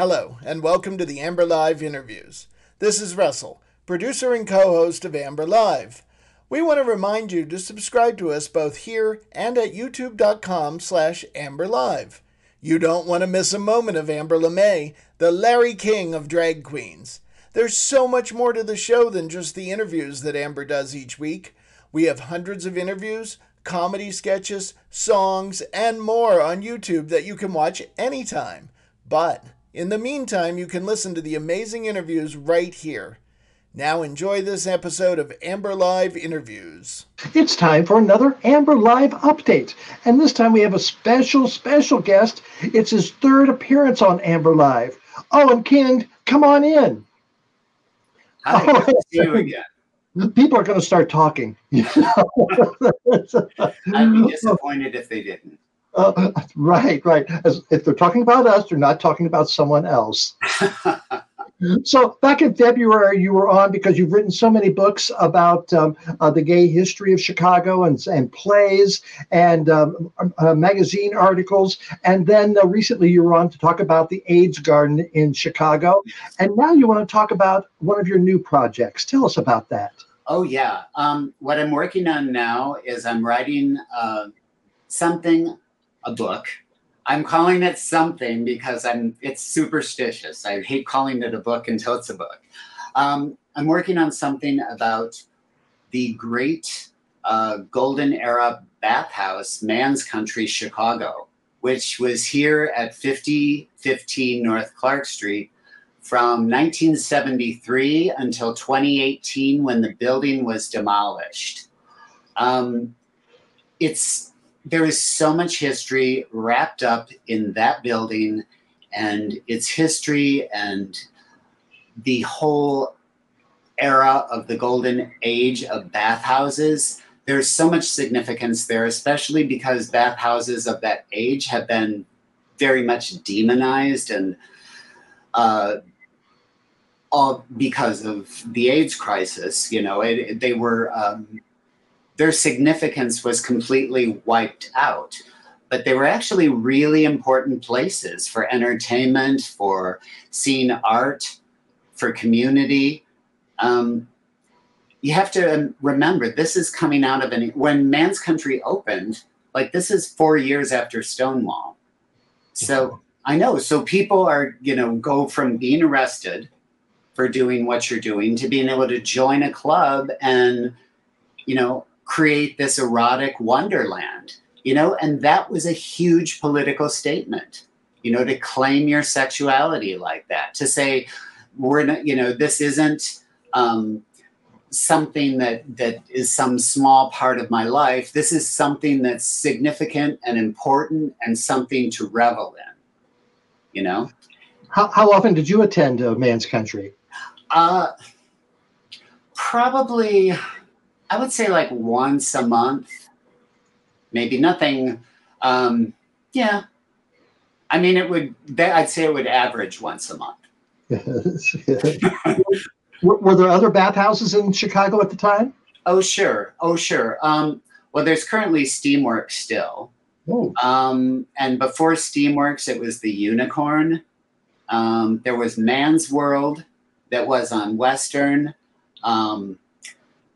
Hello, and welcome to the Amber Live interviews. This is Russell, producer and co host of Amber Live. We want to remind you to subscribe to us both here and at youtube.com slash amberlive. You don't want to miss a moment of Amber LeMay, the Larry King of drag queens. There's so much more to the show than just the interviews that Amber does each week. We have hundreds of interviews, comedy sketches, songs, and more on YouTube that you can watch anytime. But in the meantime, you can listen to the amazing interviews right here. Now enjoy this episode of Amber Live Interviews. It's time for another Amber Live update. And this time we have a special, special guest. It's his third appearance on Amber Live. Oh, Owen Keehnen, come on in. Hi, good to see you again. People are going to start talking. I'd be disappointed if they didn't. Uh, right, right. As if they're talking about us, they're not talking about someone else. so back in February, you were on because you've written so many books about um, uh, the gay history of Chicago and, and plays and um, uh, magazine articles. And then uh, recently you were on to talk about the AIDS garden in Chicago. And now you want to talk about one of your new projects. Tell us about that. Oh, yeah. Um, what I'm working on now is I'm writing uh, something, a book I'm calling it something because I'm it's superstitious. I hate calling it a book until it's a book. Um, I'm working on something about the great uh, golden era bathhouse, Man's Country, Chicago, which was here at 5015 North Clark Street from 1973 until 2018 when the building was demolished. Um, it's there is so much history wrapped up in that building and its history and the whole era of the golden age of bathhouses. There's so much significance there, especially because bathhouses of that age have been very much demonized and uh, all because of the AIDS crisis. You know, it, they were um, their significance was completely wiped out. But they were actually really important places for entertainment, for seeing art, for community. Um, you have to remember this is coming out of an when Man's Country opened, like this is four years after Stonewall. So I know. So people are, you know, go from being arrested for doing what you're doing to being able to join a club and, you know, create this erotic wonderland, you know, and that was a huge political statement, you know, to claim your sexuality like that, to say, we're not, you know, this isn't um, something that that is some small part of my life. This is something that's significant and important and something to revel in, you know. How, how often did you attend uh, Man's Country? Uh, probably I would say like once a month, maybe nothing. Um, yeah, I mean, it would. I'd say it would average once a month. were, were, there other bathhouses in Chicago at the time? Oh sure, oh sure. Um, well, there's currently Steamworks still. Oh. Um, and before Steamworks, it was the Unicorn. Um, there was Man's World that was on Western. Um,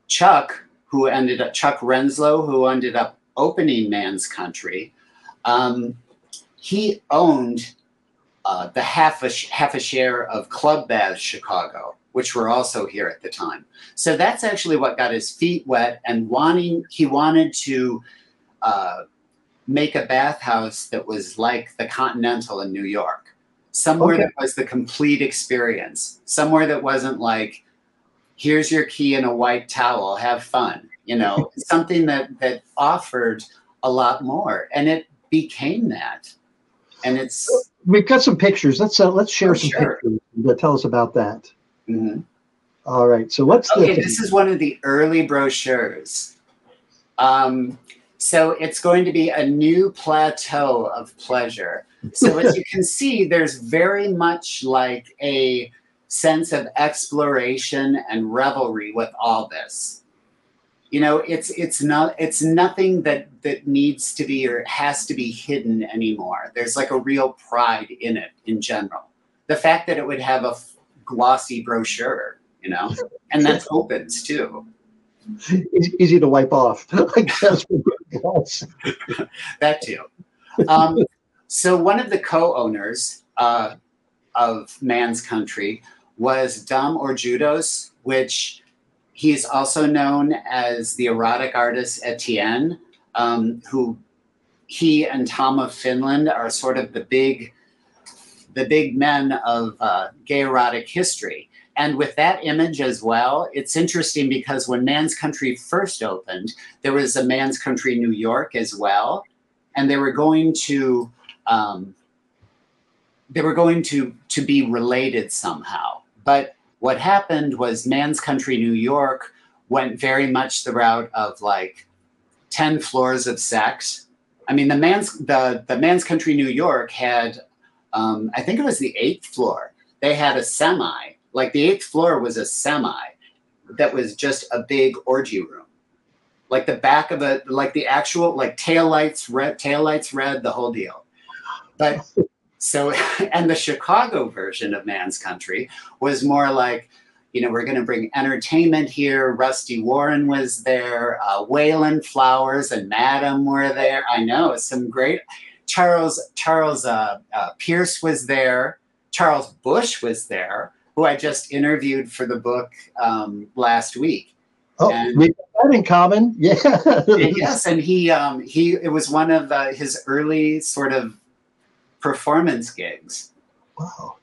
Chuck who ended up Chuck Renslow, who ended up opening Man's Country, um, he owned uh, the half a half a share of Club Baths Chicago, which were also here at the time. So that's actually what got his feet wet and wanting he wanted to uh, make a bathhouse that was like the Continental in New York, somewhere okay. that was the complete experience, somewhere that wasn't like here's your key and a white towel have fun you know something that that offered a lot more and it became that and it's we've got some pictures let's uh, let's share some sure. pictures that tell us about that mm-hmm. All right so what's okay, this is one of the early brochures um, so it's going to be a new plateau of pleasure so as you can see there's very much like a sense of exploration and revelry with all this. You know, it's it's not it's nothing that that needs to be or has to be hidden anymore. There's like a real pride in it in general. the fact that it would have a glossy brochure, you know, and that opens too. Easy, easy to wipe off, that too. Um, so one of the co-owners uh, of Man's Country was Dom Orejudos, which he's also known as the erotic artist Etienne, um, who he and Tom of Finland are sort of the big, the big men of uh, gay erotic history. And with that image as well, it's interesting because when Man's Country first opened, there was a Man's Country New York as well, and they were going to um, they were going to to be related somehow. But what happened was Man's Country New York went very much the route of like 10 floors of sex. I mean, the man's the the Man's Country New York had um, I think it was the eighth floor. They had a semi like the eighth floor was a semi that was just a big orgy room. Like the back of it, like the actual like tail lights red, tail lights red, the whole deal. But so and the Chicago version of Man's Country was more like, you know, we're going to bring entertainment here. Rusty Warren was there, uh, Wayland Flowers and Madam were there. I know some great. Charles Charles uh, uh, Pierce was there. Charles Busch was there who I just interviewed for the book um, last week. Oh, and, we have that in common. Yeah. yes, and he um, he it was one of uh, his early sort of performance gigs. Wow.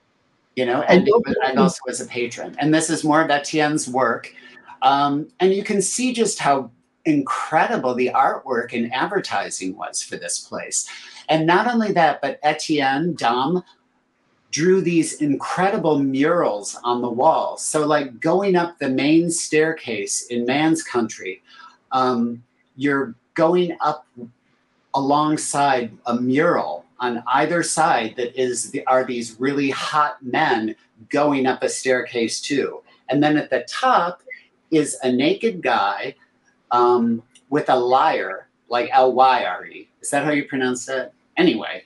You know, and, and also as a patron. And this is more of Etienne's work. Um, and you can see just how incredible the artwork and advertising was for this place. And not only that, but Etienne Dom drew these incredible murals on the walls. So, like going up the main staircase in Man's Country, um, you're going up alongside a mural on either side that is the, are these really hot men going up a staircase too. And then at the top is a naked guy um, with a lyre, like L Y R E. Is that how you pronounce that? Anyway,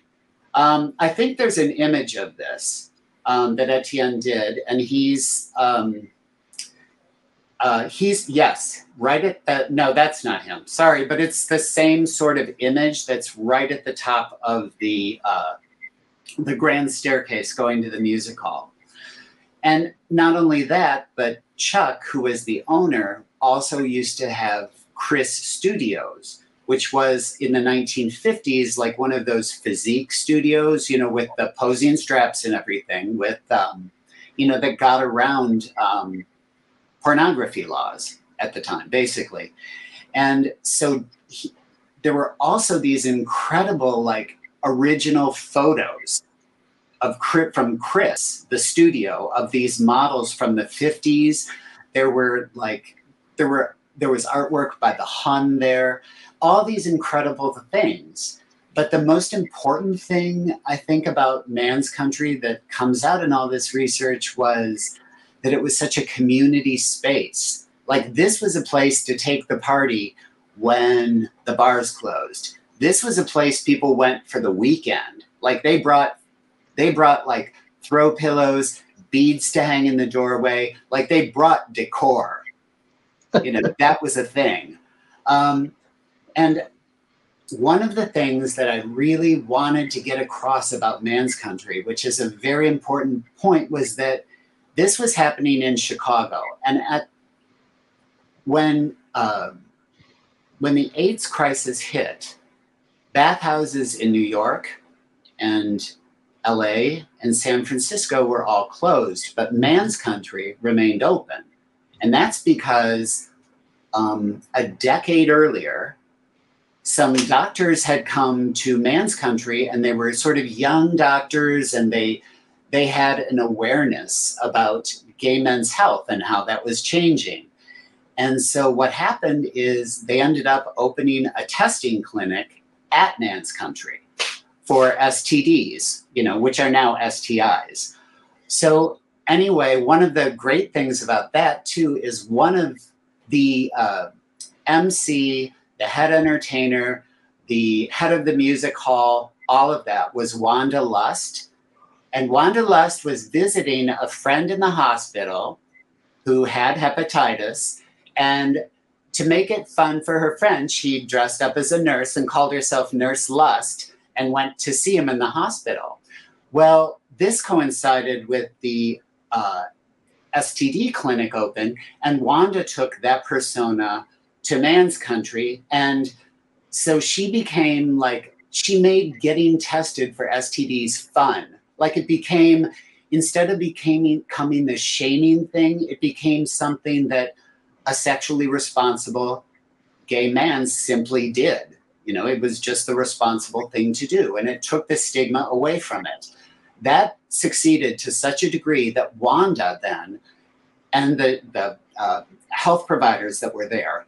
um, I think there's an image of this um, that Etienne did, and he's um, uh, he's yes, right at the no, that's not him. Sorry, but it's the same sort of image that's right at the top of the uh, the grand staircase going to the music hall. And not only that, but Chuck, who is the owner, also used to have Kris Studios, which was in the 1950s like one of those physique studios, you know, with the posing straps and everything, with, um, you know, that got around um, pornography laws at the time, basically. And so he, there were also these incredible, like, original photos of from Kris, the studio, of these models from the 50s. There were like, there were there was artwork by the Hun there all these incredible things. But the most important thing I think about Man's Country that comes out in all this research was that it was such a community space. Like this was a place to take the party when the bars closed. This was a place people went for the weekend. Like they brought they brought like throw pillows, beads to hang in the doorway. Like they brought decor. You know, that was a thing. Um, and one of the things that I really wanted to get across about Man's Country, which is a very important point, was that this was happening in Chicago. And at when uh, when the AIDS crisis hit, bathhouses in New York and LA and San Francisco were all closed, but Man's Country remained open. And that's because um, a decade earlier, some doctors had come to man's country and they were sort of young doctors and they they had an awareness about gay men's health and how that was changing and so what happened is they ended up opening a testing clinic at man's country for stds you know which are now stis so anyway one of the great things about that too is one of the uh, mc the head entertainer, the head of the music hall, all of that was Wanda Lust. And Wanda Lust was visiting a friend in the hospital who had hepatitis. And to make it fun for her friend, she dressed up as a nurse and called herself Nurse Lust and went to see him in the hospital. Well, this coincided with the uh, STD clinic open, and Wanda took that persona to man's country. And so she became like, she made getting tested for STDs fun. Like it became, instead of becoming, the shaming thing, it became something that a sexually responsible gay man simply did. You know, it was just the responsible thing to do, and it took the stigma away from it. That succeeded to such a degree that Wanda then and the, the uh, health providers that were there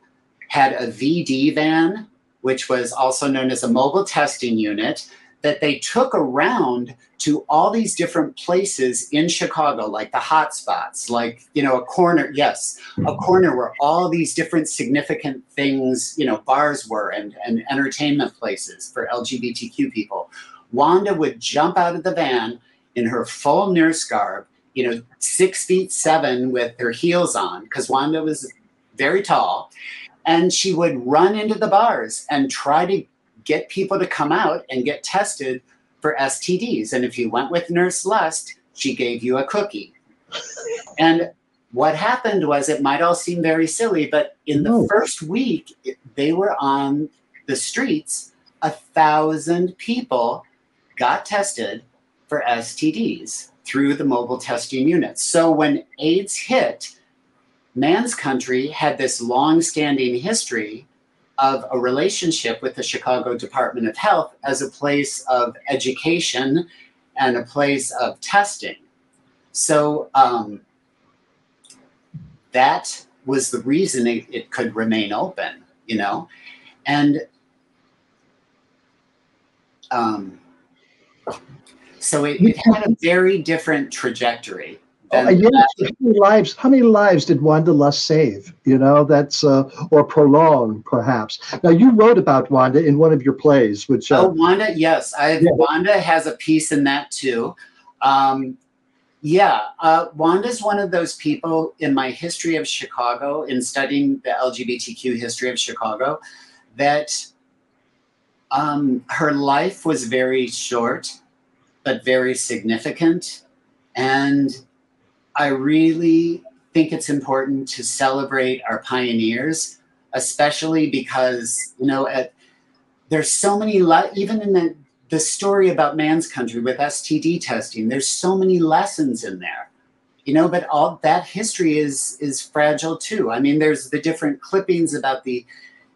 had a VD van, which was also known as a mobile testing unit, that they took around to all these different places in Chicago, like the hot spots, like, you know, a corner, yes, a mm-hmm. corner where all these different significant things, you know, bars were and, and entertainment places for LGBTQ people. Wanda would jump out of the van in her full nurse garb, you know, six feet seven with her heels on, because Wanda was very tall. And she would run into the bars and try to get people to come out and get tested for STDs. And if you went with Nurse Lust, she gave you a cookie. and what happened was it might all seem very silly, but in the no. first week, they were on the streets. A thousand people got tested for STDs through the mobile testing units. So when AIDS hit, Man's Country had this long standing history of a relationship with the Chicago Department of Health as a place of education and a place of testing. So um, that was the reason it, it could remain open, you know? And um, so it, it had a very different trajectory. Uh, yes, how many lives? How many lives did Wanda Lust save? You know, that's uh, or prolong, perhaps. Now, you wrote about Wanda in one of your plays, which uh, oh, Wanda, yes, I yeah. Wanda has a piece in that too. Um, yeah, uh, Wanda's one of those people in my history of Chicago, in studying the LGBTQ history of Chicago, that um, her life was very short, but very significant, and I really think it's important to celebrate our pioneers, especially because, you know, at, there's so many, even in the, the story about man's country with STD testing, there's so many lessons in there. You know but all that history is is fragile too. I mean there's the different clippings about the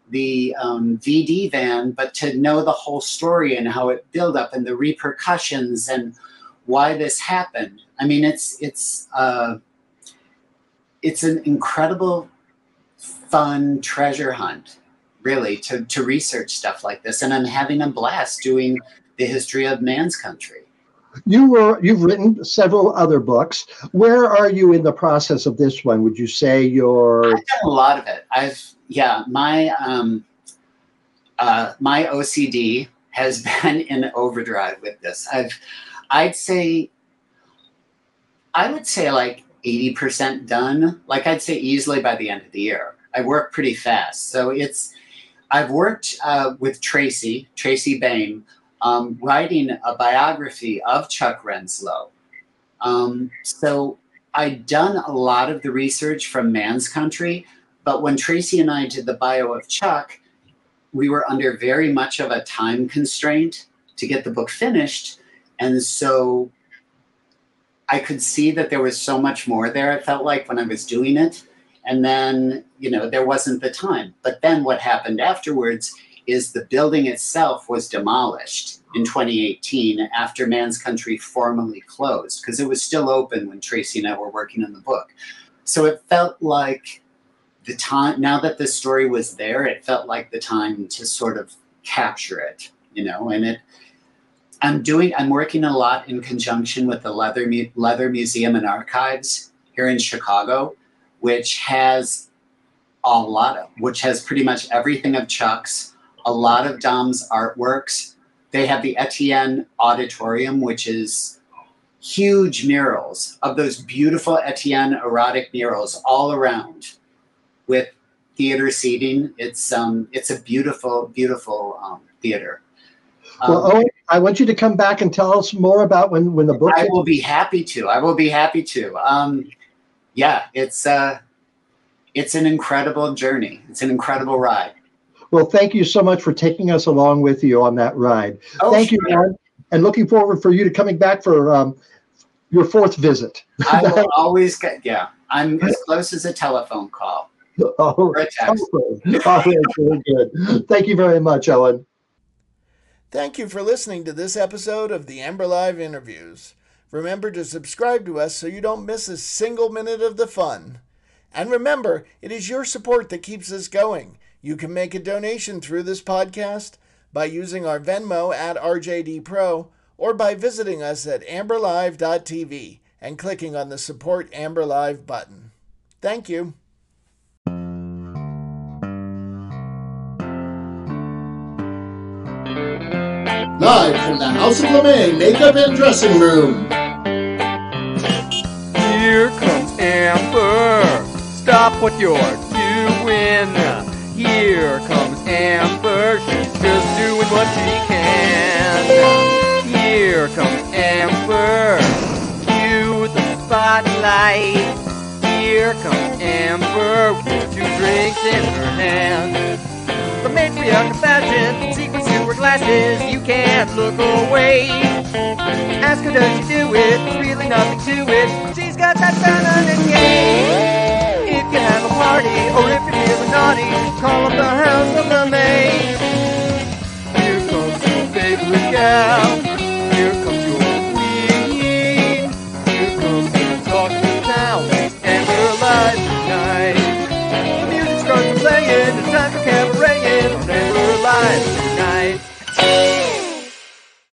the um, vd van but to know the whole story and how it built up and the repercussions and why this happened I mean, it's it's uh, it's an incredible, fun treasure hunt, really, to to research stuff like this, and I'm having a blast doing the history of man's country. You were you've written several other books. Where are you in the process of this one? Would you say you're? I've done a lot of it. I've yeah, my um, uh, my OCD has been in overdrive with this. I've I'd say I would say like 80% done. Like I'd say easily by the end of the year. I work pretty fast. So it's, I've worked uh, with Tracy, Tracy Baim, um, writing a biography of Chuck Renslow. Um, so I'd done a lot of the research from Man's Country, but when Tracy and I did the bio of Chuck, we were under very much of a time constraint to get the book finished. And so I could see that there was so much more there. It felt like when I was doing it. And then, you know, there wasn't the time. But then what happened afterwards is the building itself was demolished in 2018 after Man's Country formally closed because it was still open when Tracy and I were working on the book. So it felt like the time, now that the story was there, it felt like the time to sort of capture it, you know, and it, I'm doing. I'm working a lot in conjunction with the Leather Leather Museum and Archives here in Chicago, which has a lot of, which has pretty much everything of Chuck's, a lot of Dom's artworks. They have the Etienne Auditorium, which is huge murals of those beautiful Etienne erotic murals all around with theater seating. It's um it's a beautiful, beautiful um, theater. Um, well, Owen, I want you to come back and tell us more about when when the book. I will be happy to. I will be happy to. Um, yeah, it's uh, it's an incredible journey. It's an incredible ride. Well, thank you so much for taking us along with you on that ride. Oh, thank sure. you, and looking forward for you to coming back for um, your fourth visit. I will always get. Yeah, I'm as close as a telephone call. Oh, or a text. Oh, very good. Thank you very much, Owen. Thank you for listening to this episode of the Amber Live interviews. Remember to subscribe to us so you don't miss a single minute of the fun. And remember, it is your support that keeps us going. You can make a donation through this podcast by using our Venmo at RJDPro or by visiting us at amberlive.tv and clicking on the Support Amber Live button. Thank you. Live from the House of LeMay Makeup and Dressing Room. Here comes Amber. Stop what you're doing. Here comes Amber. She's just doing what she can. Here comes Amber. Cue the spotlight. Here comes Amber with two drinks in her hand. The matriarch of fashion, secrets to her glasses, can't look away. Ask her, does she do it? Really nothing to it. She's got that feminine game. If you have a party, or if you're feeling naughty, call up the house of the maid. Here comes your favorite gal. Here comes your queen. Here comes the talk of town. And we're alive tonight. The music starts to playing. It's time for cabaret. And we're alive.